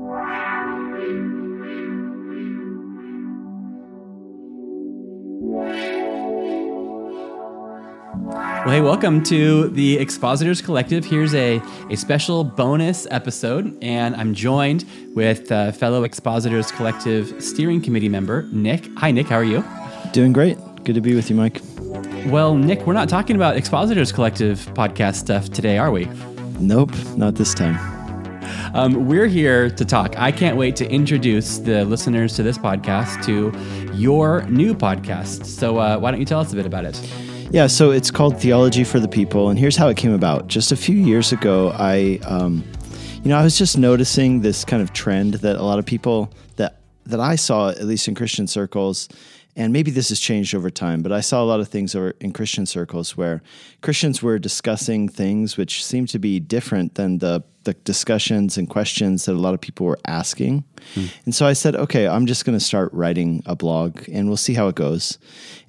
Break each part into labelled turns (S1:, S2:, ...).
S1: Well, hey, welcome to the Expositors Collective. Here's a, a special bonus episode, and I'm joined with uh, fellow Expositors Collective steering committee member, Nick. Hi, Nick. How are you?
S2: Doing great. Good to be with you, Mike.
S1: Well, Nick, we're not talking about Expositors Collective podcast stuff today, are we?
S2: Nope, not this time.
S1: Um, we're here to talk. I can't wait to introduce the listeners to this podcast to your new podcast. So, uh, why don't you tell us a bit about it?
S2: Yeah, so it's called Theology for the People, and here's how it came about. Just a few years ago, I, um, you know, I was just noticing this kind of trend that a lot of people that that I saw, at least in Christian circles, and maybe this has changed over time, but I saw a lot of things over in Christian circles where Christians were discussing things which seemed to be different than the the discussions and questions that a lot of people were asking. Hmm. And so I said, okay, I'm just going to start writing a blog and we'll see how it goes.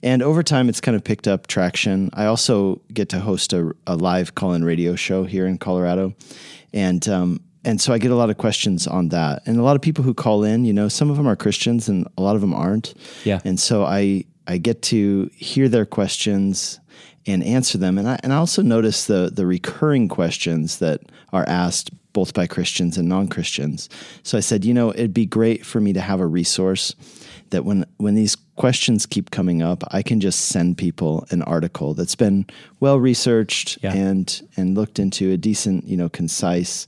S2: And over time, it's kind of picked up traction. I also get to host a, a live call in radio show here in Colorado. And, um, and so I get a lot of questions on that. And a lot of people who call in, you know, some of them are Christians and a lot of them aren't.
S1: Yeah.
S2: And so I, I get to hear their questions and answer them. And I, and I also notice the, the recurring questions that are asked both by Christians and non Christians. So I said, you know, it'd be great for me to have a resource that when, when these questions keep coming up, I can just send people an article that's been well researched yeah. and, and looked into a decent, you know, concise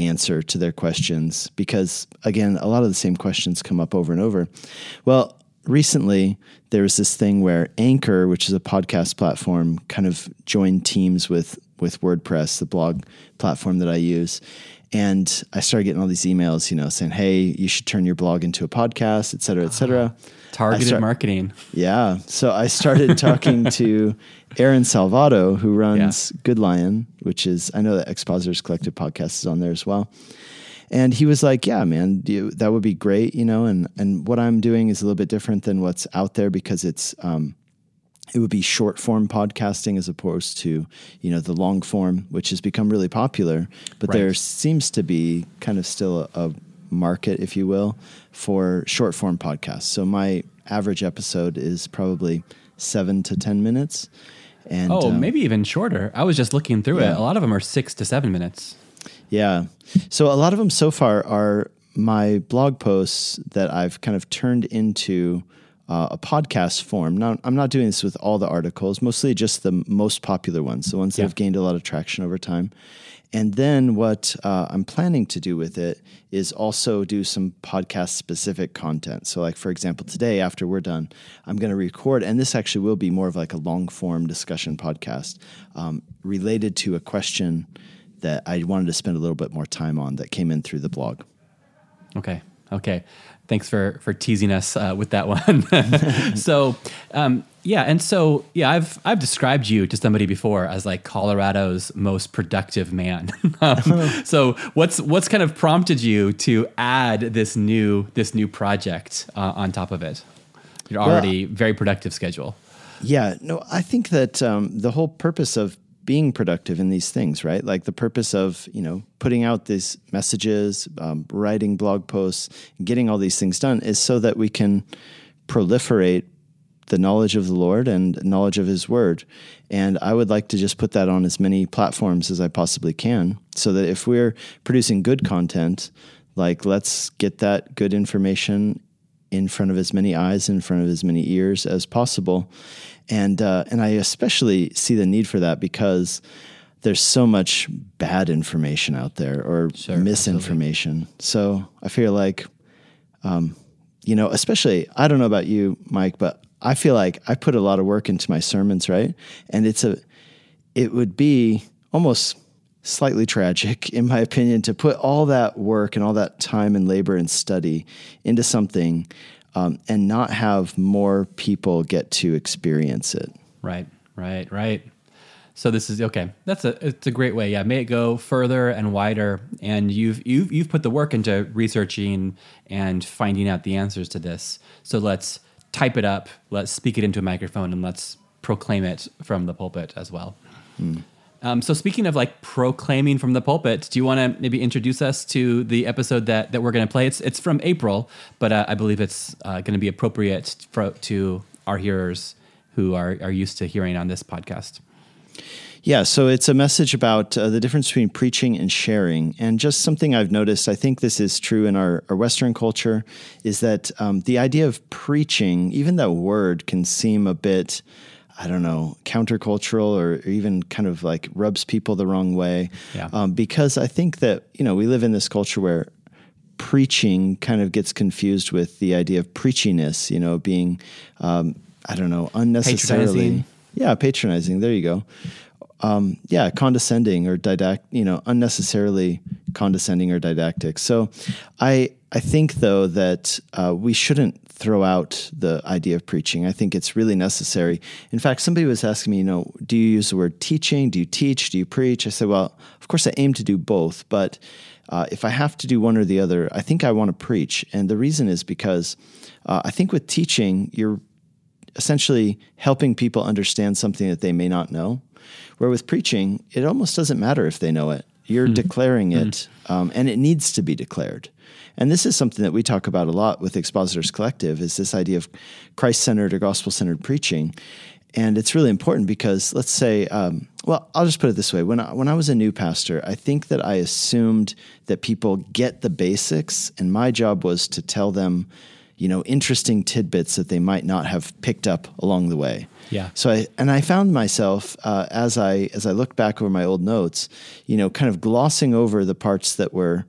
S2: answer to their questions because again a lot of the same questions come up over and over. Well recently there was this thing where Anchor, which is a podcast platform, kind of joined teams with with WordPress, the blog platform that I use. And I started getting all these emails, you know, saying, "Hey, you should turn your blog into a podcast, et cetera, et cetera."
S1: Targeted start, marketing.
S2: Yeah. So I started talking to Aaron Salvato, who runs yeah. Good Lion, which is I know that Expositors Collective podcast is on there as well. And he was like, "Yeah, man, you, that would be great, you know." And and what I'm doing is a little bit different than what's out there because it's um, it would be short form podcasting as opposed to you know the long form, which has become really popular. But right. there seems to be kind of still a, a market, if you will, for short form podcasts. So my average episode is probably seven to ten minutes.
S1: And oh, um, maybe even shorter. I was just looking through yeah. it. A lot of them are six to seven minutes.
S2: Yeah. So a lot of them so far are my blog posts that I've kind of turned into uh, a podcast form. Now, I'm not doing this with all the articles, mostly just the most popular ones, the ones that have gained a lot of traction over time. And then what uh, I'm planning to do with it is also do some podcast specific content. So, like for example, today after we're done, I'm going to record, and this actually will be more of like a long form discussion podcast um, related to a question that I wanted to spend a little bit more time on that came in through the blog.
S1: Okay. Okay. Thanks for for teasing us uh, with that one. so, um, yeah, and so yeah, I've I've described you to somebody before as like Colorado's most productive man. um, so, what's what's kind of prompted you to add this new this new project uh, on top of it? You're already well, very productive schedule.
S2: Yeah, no, I think that um, the whole purpose of being productive in these things, right? Like the purpose of, you know, putting out these messages, um, writing blog posts, getting all these things done is so that we can proliferate the knowledge of the Lord and knowledge of His Word. And I would like to just put that on as many platforms as I possibly can so that if we're producing good content, like let's get that good information in front of as many eyes, in front of as many ears as possible and uh, and I especially see the need for that because there's so much bad information out there or sure, misinformation. Absolutely. So I feel like, um, you know, especially I don't know about you, Mike, but I feel like I put a lot of work into my sermons, right? And it's a, it would be almost slightly tragic, in my opinion, to put all that work and all that time and labor and study into something um, and not have more people get to experience it.
S1: Right, right, right. So this is okay. That's a it's a great way. Yeah, may it go further and wider. And you've you've you've put the work into researching and finding out the answers to this. So let's type it up. Let's speak it into a microphone and let's proclaim it from the pulpit as well. Mm. Um, so speaking of like proclaiming from the pulpit, do you want to maybe introduce us to the episode that, that we're going to play? It's it's from April, but uh, I believe it's uh, going to be appropriate for, to our hearers who are, are used to hearing on this podcast.
S2: Yeah, so it's a message about uh, the difference between preaching and sharing. And just something I've noticed, I think this is true in our, our Western culture, is that um, the idea of preaching, even that word can seem a bit, I don't know, countercultural or, even kind of like rubs people the wrong way.
S1: Yeah.
S2: Um, because I think that, you know, we live in this culture where preaching kind of gets confused with the idea of preachiness, you know, being, um, I don't know, unnecessarily.
S1: Patronizing.
S2: Yeah, patronizing. There you go um, yeah, condescending or didact, you know, unnecessarily condescending or didactic. So, I I think though that uh, we shouldn't throw out the idea of preaching. I think it's really necessary. In fact, somebody was asking me, you know, do you use the word teaching? Do you teach? Do you preach? I said, well, of course, I aim to do both, but uh, if I have to do one or the other, I think I want to preach, and the reason is because uh, I think with teaching, you're essentially helping people understand something that they may not know. Where with preaching, it almost doesn't matter if they know it. You're mm-hmm. declaring it, mm-hmm. um, and it needs to be declared. And this is something that we talk about a lot with Expositors Collective is this idea of Christ-centered or gospel-centered preaching. And it's really important because let's say, um, well, I'll just put it this way: when I, when I was a new pastor, I think that I assumed that people get the basics, and my job was to tell them, you know, interesting tidbits that they might not have picked up along the way.
S1: Yeah.
S2: So I and I found myself uh, as I as I looked back over my old notes, you know, kind of glossing over the parts that were,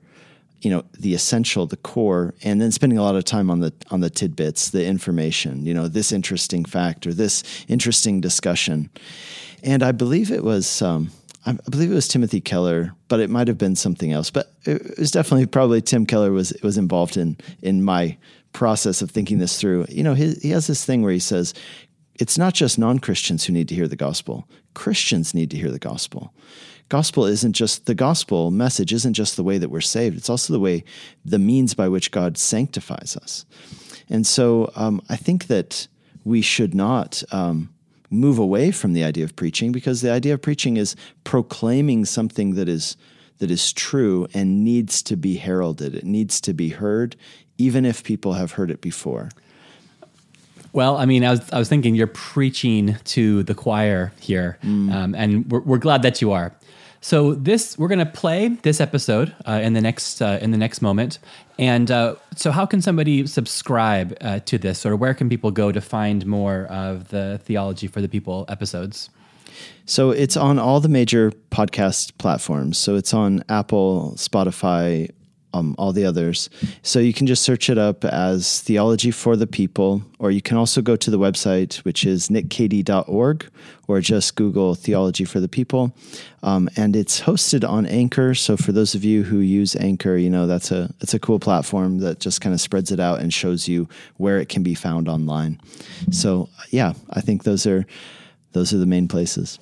S2: you know, the essential, the core, and then spending a lot of time on the on the tidbits, the information. You know, this interesting fact or this interesting discussion, and I believe it was. Um, I believe it was Timothy Keller, but it might have been something else. But it was definitely probably Tim Keller was was involved in in my process of thinking this through. You know, he, he has this thing where he says, it's not just non Christians who need to hear the gospel, Christians need to hear the gospel. Gospel isn't just the gospel message, isn't just the way that we're saved, it's also the way, the means by which God sanctifies us. And so um, I think that we should not um, move away from the idea of preaching because the idea of preaching is proclaiming something that is that is true and needs to be heralded. It needs to be heard, even if people have heard it before.
S1: Well, I mean, I was I was thinking you're preaching to the choir here, mm. um, and we're, we're glad that you are. So this we're going to play this episode uh, in the next uh, in the next moment. And uh, so, how can somebody subscribe uh, to this, or where can people go to find more of the theology for the people episodes?
S2: So it's on all the major podcast platforms. So it's on Apple, Spotify, um, all the others. So you can just search it up as Theology for the People, or you can also go to the website, which is nickcady.org, or just Google Theology for the People. Um, and it's hosted on Anchor. So for those of you who use Anchor, you know that's a it's a cool platform that just kind of spreads it out and shows you where it can be found online. So yeah, I think those are those are the main places.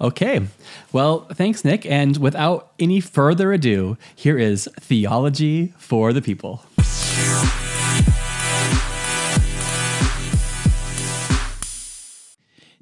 S1: Okay. Well, thanks, Nick. And without any further ado, here is Theology for the People.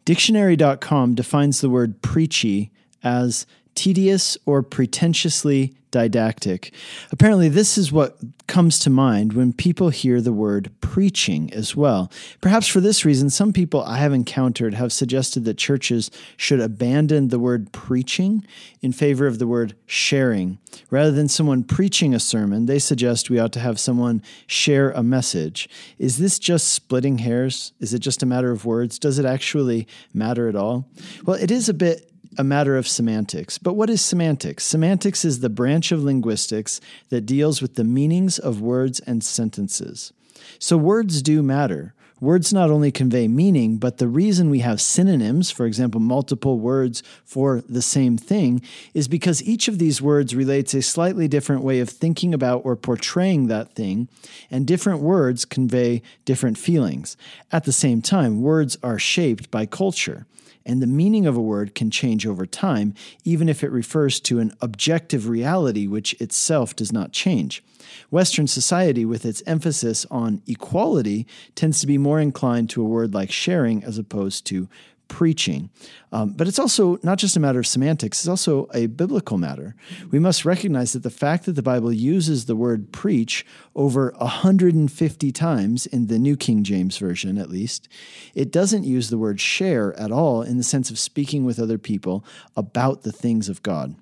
S2: Dictionary.com defines the word preachy as tedious or pretentiously didactic. Apparently, this is what comes to mind when people hear the word preaching as well. Perhaps for this reason, some people I have encountered have suggested that churches should abandon the word preaching in favor of the word sharing. Rather than someone preaching a sermon, they suggest we ought to have someone share a message. Is this just splitting hairs? Is it just a matter of words? Does it actually matter at all? Well, it is a bit a matter of semantics. But what is semantics? Semantics is the branch of linguistics that deals with the meanings of words and sentences. So words do matter. Words not only convey meaning, but the reason we have synonyms, for example, multiple words for the same thing, is because each of these words relates a slightly different way of thinking about or portraying that thing, and different words convey different feelings. At the same time, words are shaped by culture and the meaning of a word can change over time, even if it refers to an objective reality which itself does not change. Western society, with its emphasis on equality, tends to be more inclined to a word like sharing as opposed to preaching. Um, but it's also not just a matter of semantics, it's also a biblical matter. We must recognize that the fact that the Bible uses the word preach over 150 times in the New King James Version, at least, it doesn't use the word share at all in the sense of speaking with other people about the things of God.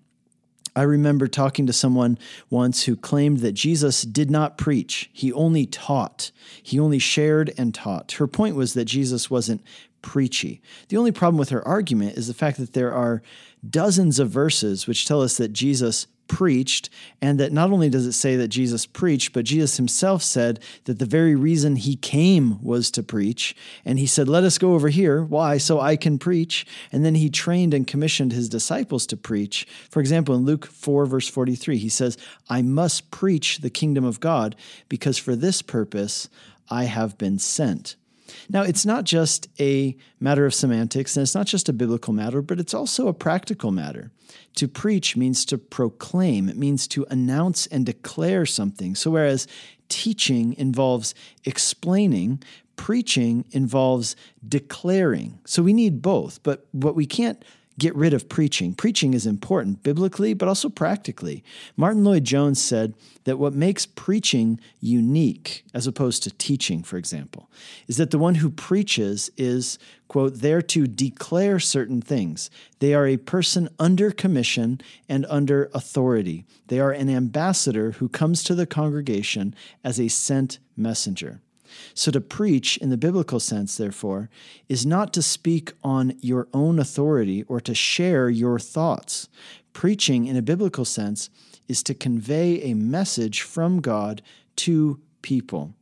S2: I remember talking to someone once who claimed that Jesus did not preach. He only taught. He only shared and taught. Her point was that Jesus wasn't preachy. The only problem with her argument is the fact that there are dozens of verses which tell us that Jesus preached, and that not only does it say that Jesus preached, but Jesus himself said that the very reason he came was to preach. And he said, Let us go over here. Why? So I can preach. And then he trained and commissioned his disciples to preach. For example, in Luke 4, verse 43, he says, I must preach the kingdom of God because for this purpose I have been sent. Now, it's not just a matter of semantics and it's not just a biblical matter, but it's also a practical matter. To preach means to proclaim, it means to announce and declare something. So, whereas teaching involves explaining, preaching involves declaring. So, we need both, but what we can't get rid of preaching. Preaching is important biblically, but also practically. Martyn Lloyd-Jones said that what makes preaching unique, as opposed to teaching, for example, is that the one who preaches is, quote, there to declare certain things. They are a person under commission and under authority. They are an ambassador who comes to the congregation as a sent messenger. So to preach, in the biblical sense, therefore, is not to speak on your own authority or to share your thoughts. Preaching, in a biblical sense, is to convey a message from God to people.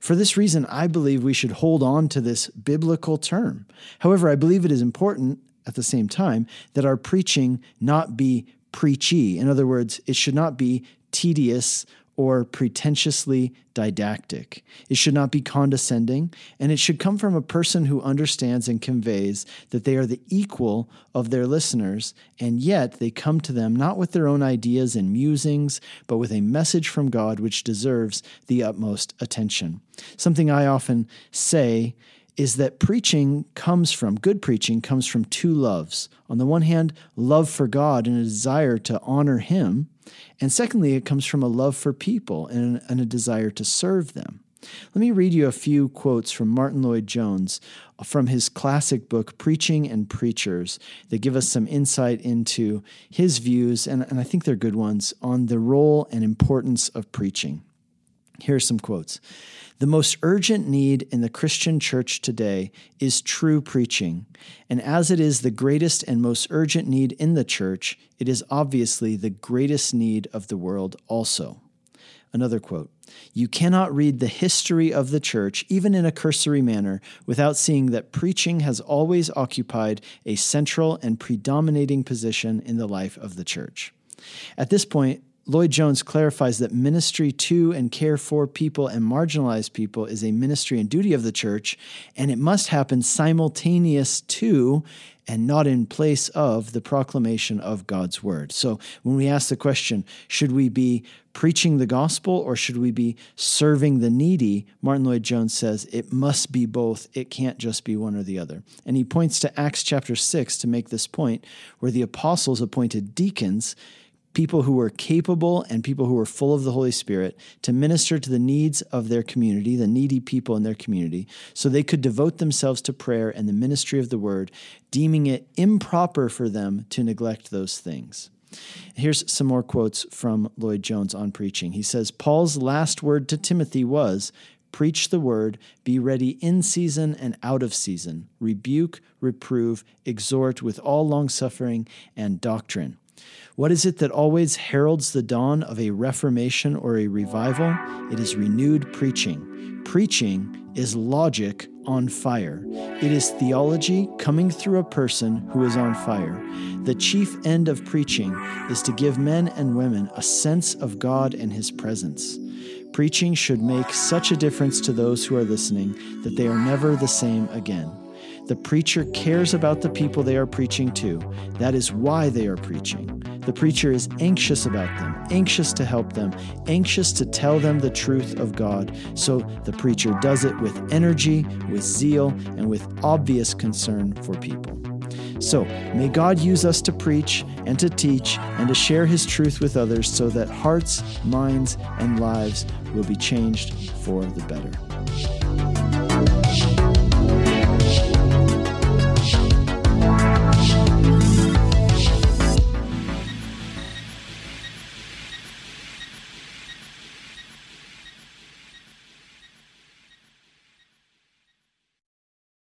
S2: For this reason, I believe we should hold on to this biblical term. However, I believe it is important at the same time that our preaching not be preachy. In other words, it should not be tedious or pretentiously didactic. It should not be condescending, and it should come from a person who understands and conveys that they are the equal of their listeners, and yet they come to them not with their own ideas and musings, but with a message from God which deserves the utmost attention. Something I often say is that preaching comes from, good preaching comes from two loves. On the one hand, love for God and a desire to honor Him. And secondly, it comes from a love for people and, and a desire to serve them. Let me read you a few quotes from Martyn Lloyd-Jones from his classic book, Preaching and Preachers, that give us some insight into his views, and, and I think they're good ones, on the role and importance of preaching. Here are some quotes. The most urgent need in the Christian church today is true preaching. And as it is the greatest and most urgent need in the church, it is obviously the greatest need of the world also. Another quote You cannot read the history of the church, even in a cursory manner, without seeing that preaching has always occupied a central and predominating position in the life of the church. At this point, Lloyd-Jones clarifies that ministry to and care for people and marginalized people is a ministry and duty of the church, and it must happen simultaneous to and not in place of the proclamation of God's word. So when we ask the question, should we be preaching the gospel or should we be serving the needy? Martyn Lloyd-Jones says it must be both. It can't just be one or the other. And he points to Acts chapter 6 to make this point, where the apostles appointed deacons people who were capable and people who were full of the Holy Spirit to minister to the needs of their community, the needy people in their community, so they could devote themselves to prayer and the ministry of the word, deeming it improper for them to neglect those things. Here's some more quotes from Lloyd-Jones on preaching. He says, Paul's last word to Timothy was, Preach the word, be ready in season and out of season, rebuke, reprove, exhort with all longsuffering and doctrine. What is it that always heralds the dawn of a reformation or a revival? It is renewed preaching. Preaching is logic on fire. It is theology coming through a person who is on fire. The chief end of preaching is to give men and women a sense of God and His presence. Preaching should make such a difference to those who are listening that they are never the same again. The preacher cares about the people they are preaching to. That is why they are preaching. The preacher is anxious about them, anxious to help them, anxious to tell them the truth of God. So the preacher does it with energy, with zeal, and with obvious concern for people. So, may God use us to preach and to teach and to share His truth with others so that hearts, minds, and lives will be changed for the better.